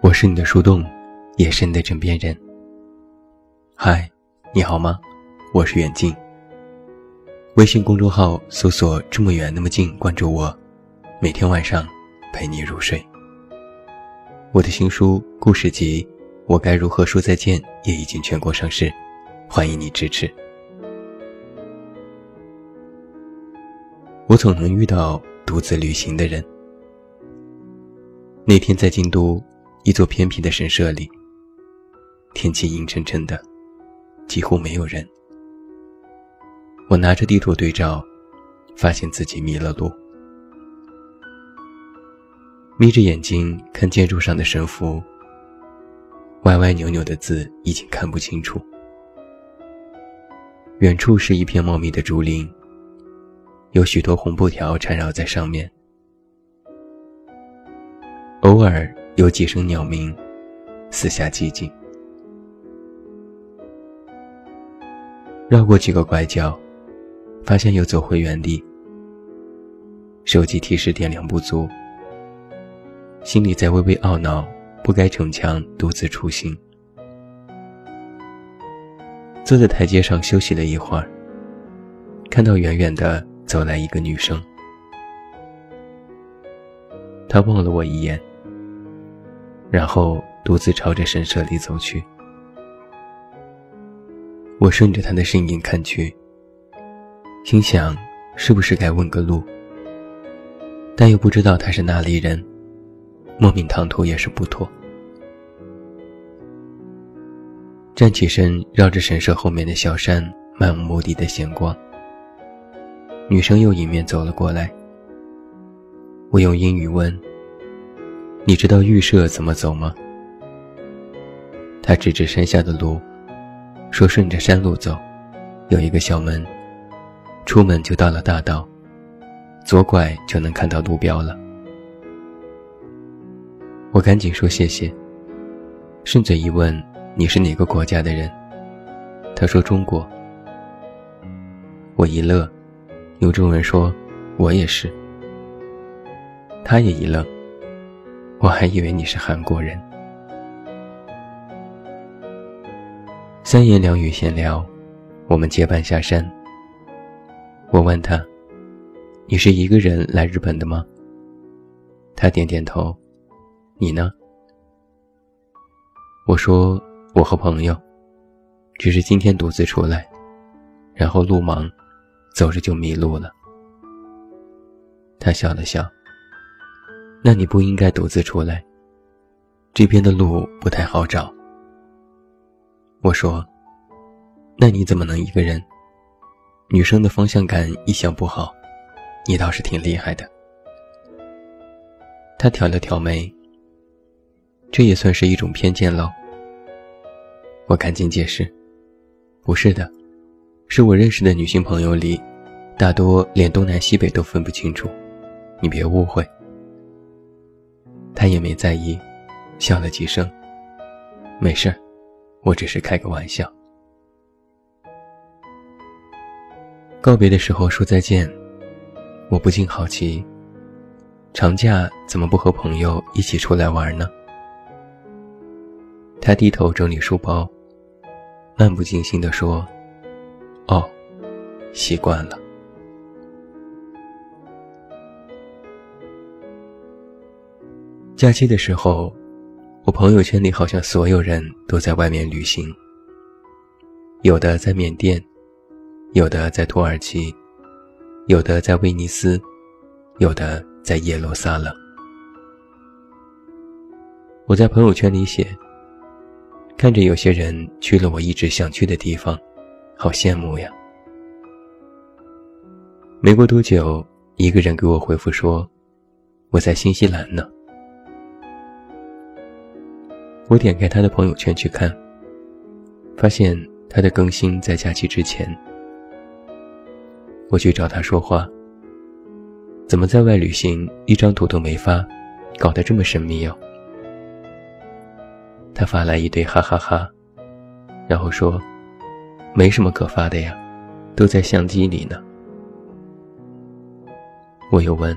我是你的树洞，也是你的枕边人。嗨，你好吗？我是远近。微信公众号搜索“这么远那么近”，关注我，每天晚上陪你入睡。我的新书故事集《我该如何说再见》也已经全国上市，欢迎你支持。我总能遇到独自旅行的人。那天在京都。一座偏僻的神社里，天气阴沉沉的，几乎没有人。我拿着地图对照，发现自己迷了路。眯着眼睛看建筑上的神符，歪歪扭扭的字已经看不清楚。远处是一片茂密的竹林，有许多红布条缠绕在上面，偶尔。有几声鸟鸣，四下寂静。绕过几个拐角，发现又走回原地。手机提示电量不足，心里在微微懊恼，不该逞强独自出行。坐在台阶上休息了一会儿，看到远远的走来一个女生，她望了我一眼。然后独自朝着神社里走去。我顺着他的身影看去，心想是不是该问个路，但又不知道他是哪里人，莫名唐突也是不妥。站起身，绕着神社后面的小山，漫无目的的闲逛。女生又迎面走了过来，我用英语问。你知道预设怎么走吗？他指指山下的路，说：“顺着山路走，有一个小门，出门就到了大道，左拐就能看到路标了。”我赶紧说谢谢，顺嘴一问：“你是哪个国家的人？”他说：“中国。”我一乐，用中文说：“我也是。”他也一愣。我还以为你是韩国人。三言两语闲聊，我们结伴下山。我问他：“你是一个人来日本的吗？”他点点头。你呢？我说：“我和朋友，只是今天独自出来，然后路盲，走着就迷路了。”他笑了笑。那你不应该独自出来。这边的路不太好找。我说：“那你怎么能一个人？女生的方向感一向不好，你倒是挺厉害的。”他挑了挑眉。这也算是一种偏见喽。我赶紧解释：“不是的，是我认识的女性朋友里，大多连东南西北都分不清楚，你别误会。”他也没在意，笑了几声。没事，我只是开个玩笑。告别的时候说再见，我不禁好奇，长假怎么不和朋友一起出来玩呢？他低头整理书包，漫不经心地说：“哦，习惯了。”假期的时候，我朋友圈里好像所有人都在外面旅行。有的在缅甸，有的在土耳其，有的在威尼斯，有的在耶路撒冷。我在朋友圈里写，看着有些人去了我一直想去的地方，好羡慕呀。没过多久，一个人给我回复说：“我在新西兰呢。”我点开他的朋友圈去看，发现他的更新在假期之前。我去找他说话。怎么在外旅行，一张图都没发，搞得这么神秘哦？他发来一堆哈哈哈，然后说：“没什么可发的呀，都在相机里呢。”我又问：“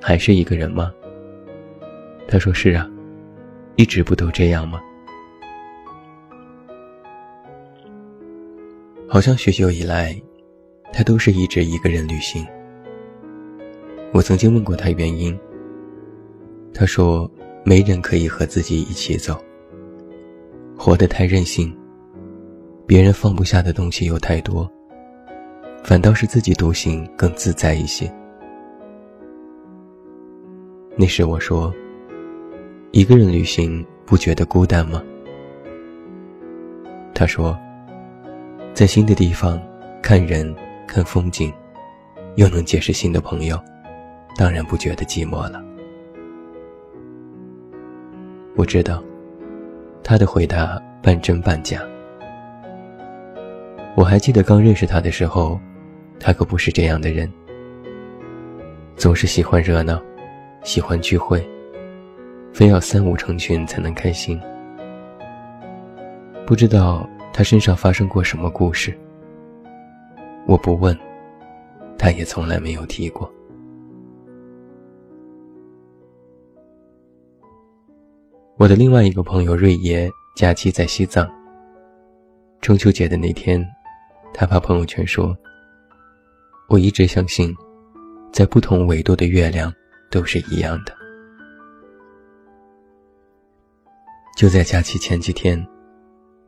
还是一个人吗？”他说：“是啊，一直不都这样吗？”好像许久以来，他都是一直一个人旅行。我曾经问过他原因，他说：“没人可以和自己一起走，活得太任性，别人放不下的东西又太多，反倒是自己独行更自在一些。”那时我说：“一个人旅行不觉得孤单吗？”他说：“在新的地方看人、看风景，又能结识新的朋友，当然不觉得寂寞了。”我知道，他的回答半真半假。我还记得刚认识他的时候，他可不是这样的人，总是喜欢热闹。喜欢聚会，非要三五成群才能开心。不知道他身上发生过什么故事，我不问，他也从来没有提过。我的另外一个朋友瑞爷假期在西藏。中秋节的那天，他发朋友圈说：“我一直相信，在不同纬度的月亮。”都是一样的。就在假期前几天，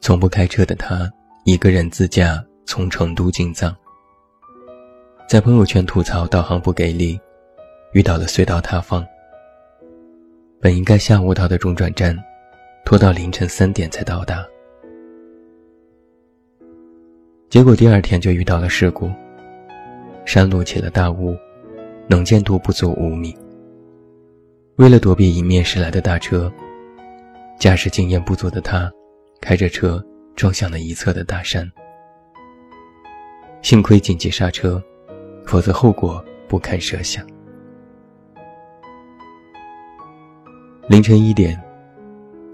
从不开车的他一个人自驾从成都进藏，在朋友圈吐槽导航不给力，遇到了隧道塌方。本应该下午到的中转站，拖到凌晨三点才到达。结果第二天就遇到了事故，山路起了大雾，能见度不足五米。为了躲避迎面驶来的大车，驾驶经验不足的他，开着车撞向了一侧的大山。幸亏紧急刹车，否则后果不堪设想。凌晨一点，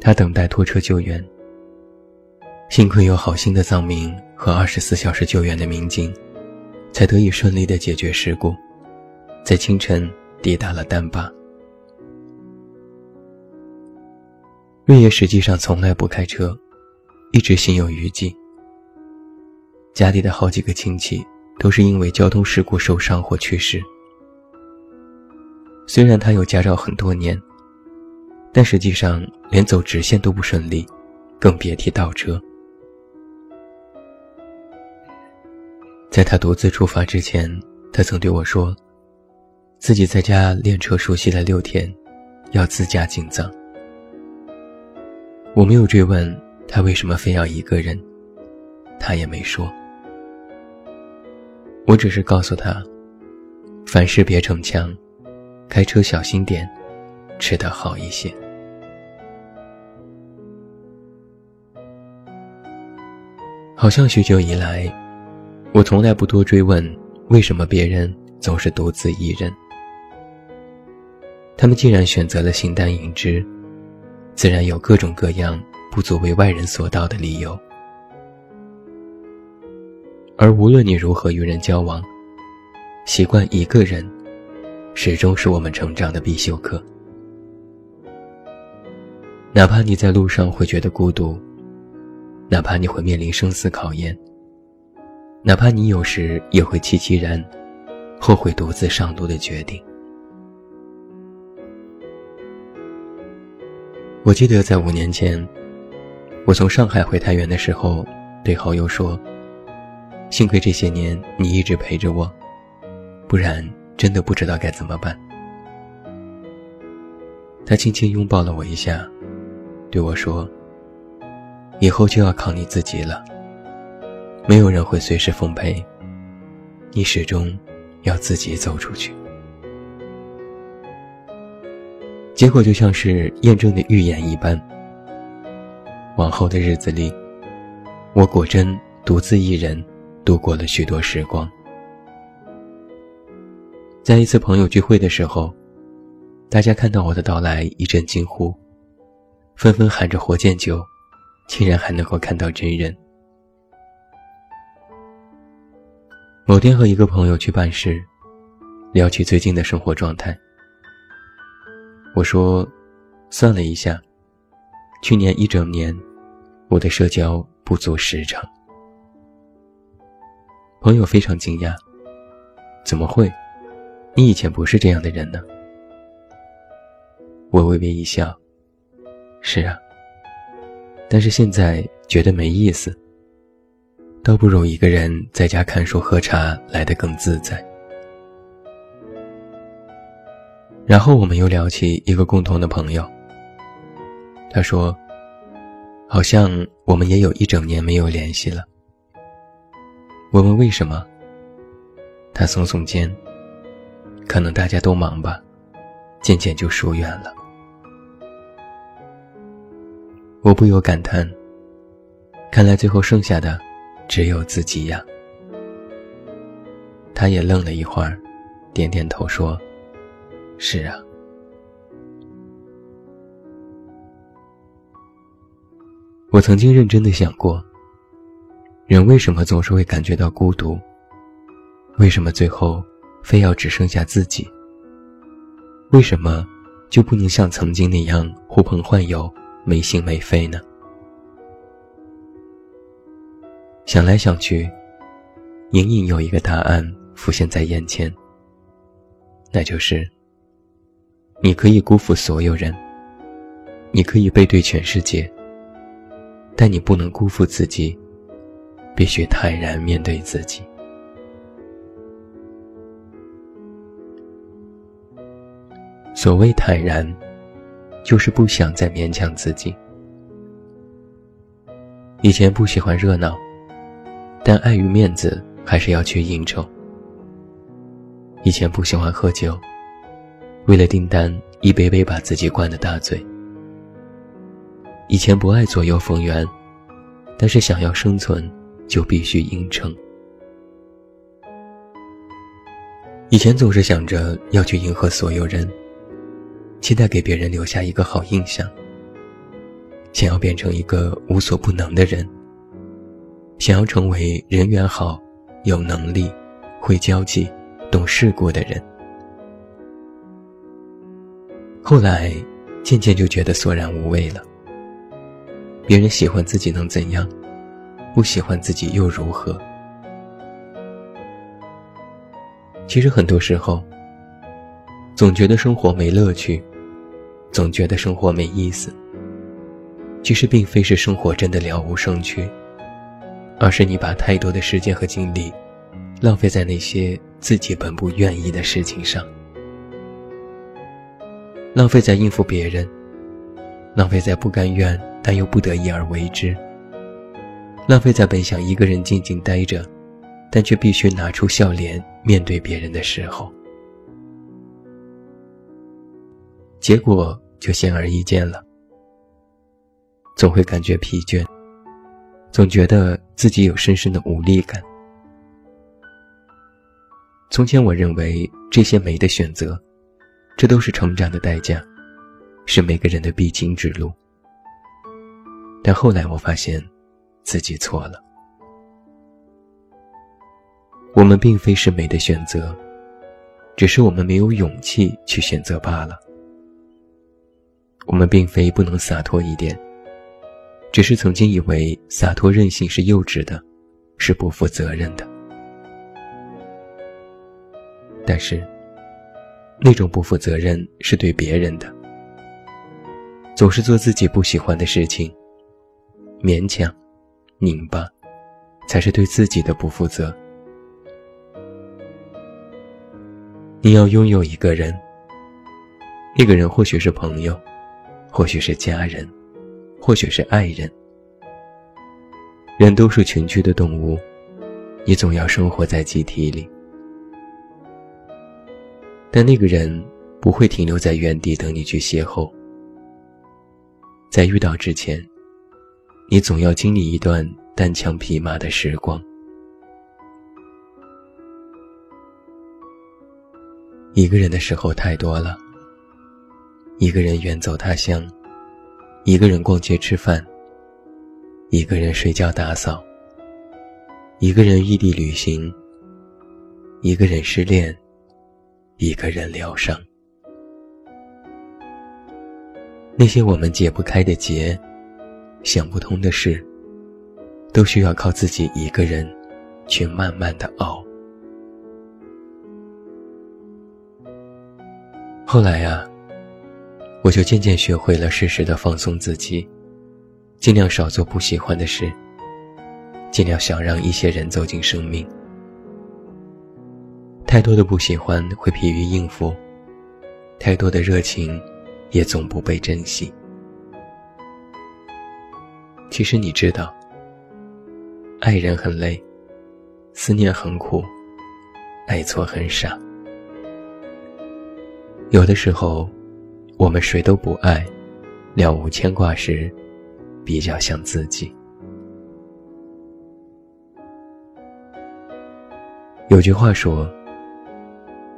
他等待拖车救援。幸亏有好心的藏民和二十四小时救援的民警，才得以顺利的解决事故，在清晨抵达了丹巴。瑞爷实际上从来不开车，一直心有余悸。家里的好几个亲戚都是因为交通事故受伤或去世。虽然他有驾照很多年，但实际上连走直线都不顺利，更别提倒车。在他独自出发之前，他曾对我说，自己在家练车熟悉了六天，要自驾进藏。我没有追问他为什么非要一个人，他也没说。我只是告诉他，凡事别逞强，开车小心点，吃得好一些。好像许久以来，我从来不多追问为什么别人总是独自一人。他们既然选择了形单影只。自然有各种各样不足为外人所道的理由，而无论你如何与人交往，习惯一个人，始终是我们成长的必修课。哪怕你在路上会觉得孤独，哪怕你会面临生死考验，哪怕你有时也会凄凄然，后悔独自上路的决定。我记得在五年前，我从上海回太原的时候，对好友说：“幸亏这些年你一直陪着我，不然真的不知道该怎么办。”他轻轻拥抱了我一下，对我说：“以后就要靠你自己了，没有人会随时奉陪，你始终要自己走出去。”结果就像是验证的预言一般。往后的日子里，我果真独自一人度过了许多时光。在一次朋友聚会的时候，大家看到我的到来，一阵惊呼，纷纷喊着“活见酒”，竟然还能够看到真人。某天和一个朋友去办事，聊起最近的生活状态，我说，算了一下，去年一整年，我的社交不足十场。朋友非常惊讶，怎么会？你以前不是这样的人呢。我微微一笑。是啊。但是现在觉得没意思。倒不如一个人在家看书喝茶来得更自在。然后我们又聊起一个共同的朋友。他说：“好像我们也有一整年没有联系了。”我问为什么？他耸耸肩。可能大家都忙吧，渐渐就疏远了。我不由感叹，看来最后剩下的只有自己呀。他也愣了一会儿，点点头说：“是啊。”我曾经认真的想过，人为什么总是会感觉到孤独？为什么最后？非要只剩下自己，为什么就不能像曾经那样呼朋唤友、没心没肺呢？想来想去，隐隐有一个答案浮现在眼前，那就是：你可以辜负所有人，你可以背对全世界，但你不能辜负自己，必须坦然面对自己。所谓坦然，就是不想再勉强自己。以前不喜欢热闹，但碍于面子还是要去应酬。以前不喜欢喝酒，为了订单一杯杯把自己灌得大醉。以前不爱左右逢源，但是想要生存，就必须硬撑。以前总是想着要去迎合所有人。期待给别人留下一个好印象，想要变成一个无所不能的人，想要成为人缘好、有能力、会交际、懂世故的人。后来，渐渐就觉得索然无味了。别人喜欢自己能怎样？不喜欢自己又如何？其实很多时候。总觉得生活没乐趣，总觉得生活没意思。其实并非是生活真的了无生趣，而是你把太多的时间和精力浪费在那些自己本不愿意的事情上，浪费在应付别人，浪费在不甘愿但又不得已而为之，浪费在本想一个人静静待着，但却必须拿出笑脸面对别人的时候。结果就显而易见了，总会感觉疲倦，总觉得自己有深深的无力感。从前我认为这些没的选择，这都是成长的代价，是每个人的必经之路。但后来我发现，自己错了。我们并非是没的选择，只是我们没有勇气去选择罢了。我们并非不能洒脱一点，只是曾经以为洒脱任性是幼稚的，是不负责任的。但是，那种不负责任是对别人的，总是做自己不喜欢的事情，勉强、拧巴，才是对自己的不负责。你要拥有一个人，那个人或许是朋友。或许是家人，或许是爱人。人都是群居的动物，你总要生活在集体里。但那个人不会停留在原地等你去邂逅，在遇到之前，你总要经历一段单枪匹马的时光。一个人的时候太多了。一个人远走他乡，一个人逛街吃饭，一个人睡觉打扫，一个人异地旅行，一个人失恋，一个人疗伤。那些我们解不开的结，想不通的事，都需要靠自己一个人去慢慢的熬。后来呀。我就渐渐学会了适时的放松自己，尽量少做不喜欢的事，尽量少让一些人走进生命。太多的不喜欢会疲于应付，太多的热情也总不被珍惜。其实你知道，爱人很累，思念很苦，爱错很傻。有的时候。我们谁都不爱，了无牵挂时，比较像自己。有句话说：“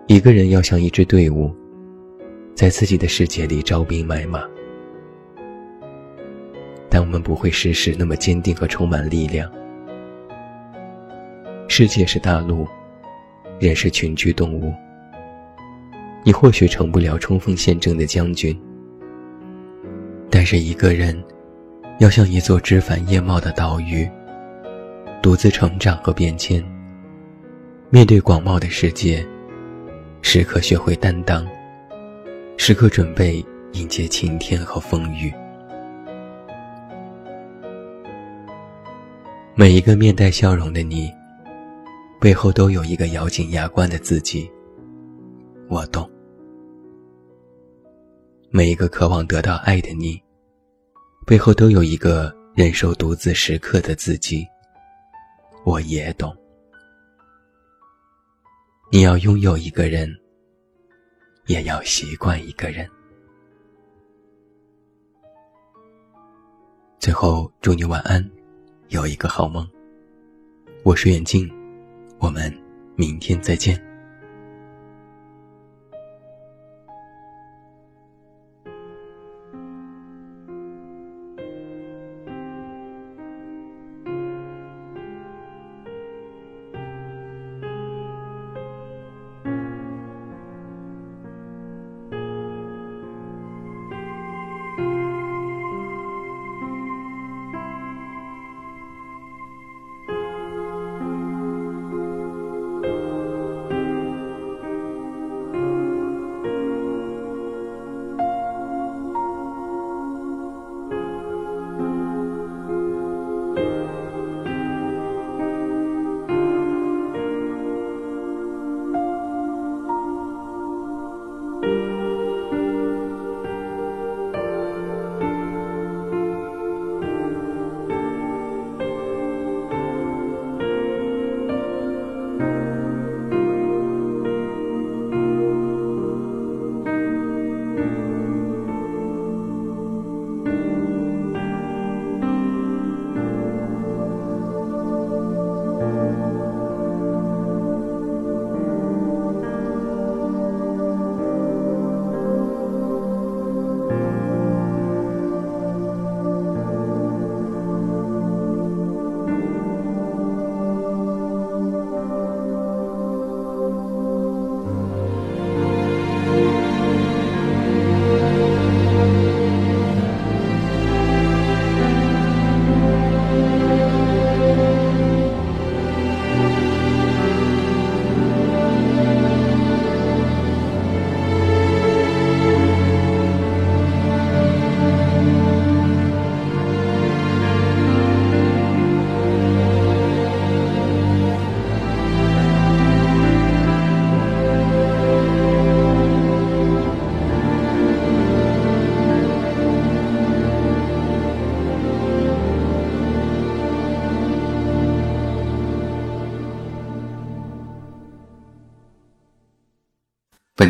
一个人要像一支队伍，在自己的世界里招兵买马。”我们不会时时那么坚定和充满力量。世界是大陆，人是群居动物。你或许成不了冲锋陷阵的将军，但是一个人，要像一座枝繁叶茂的岛屿，独自成长和变迁。面对广袤的世界，时刻学会担当，时刻准备迎接晴天和风雨。每一个面带笑容的你，背后都有一个咬紧牙关的自己。我懂，每一个渴望得到爱的你，背后都有一个忍受独自时刻的自己。我也懂，你要拥有一个人，也要习惯一个人。最后，祝你晚安，有一个好梦。我是远镜，我们明天再见。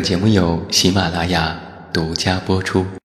本节目由喜马拉雅独家播出。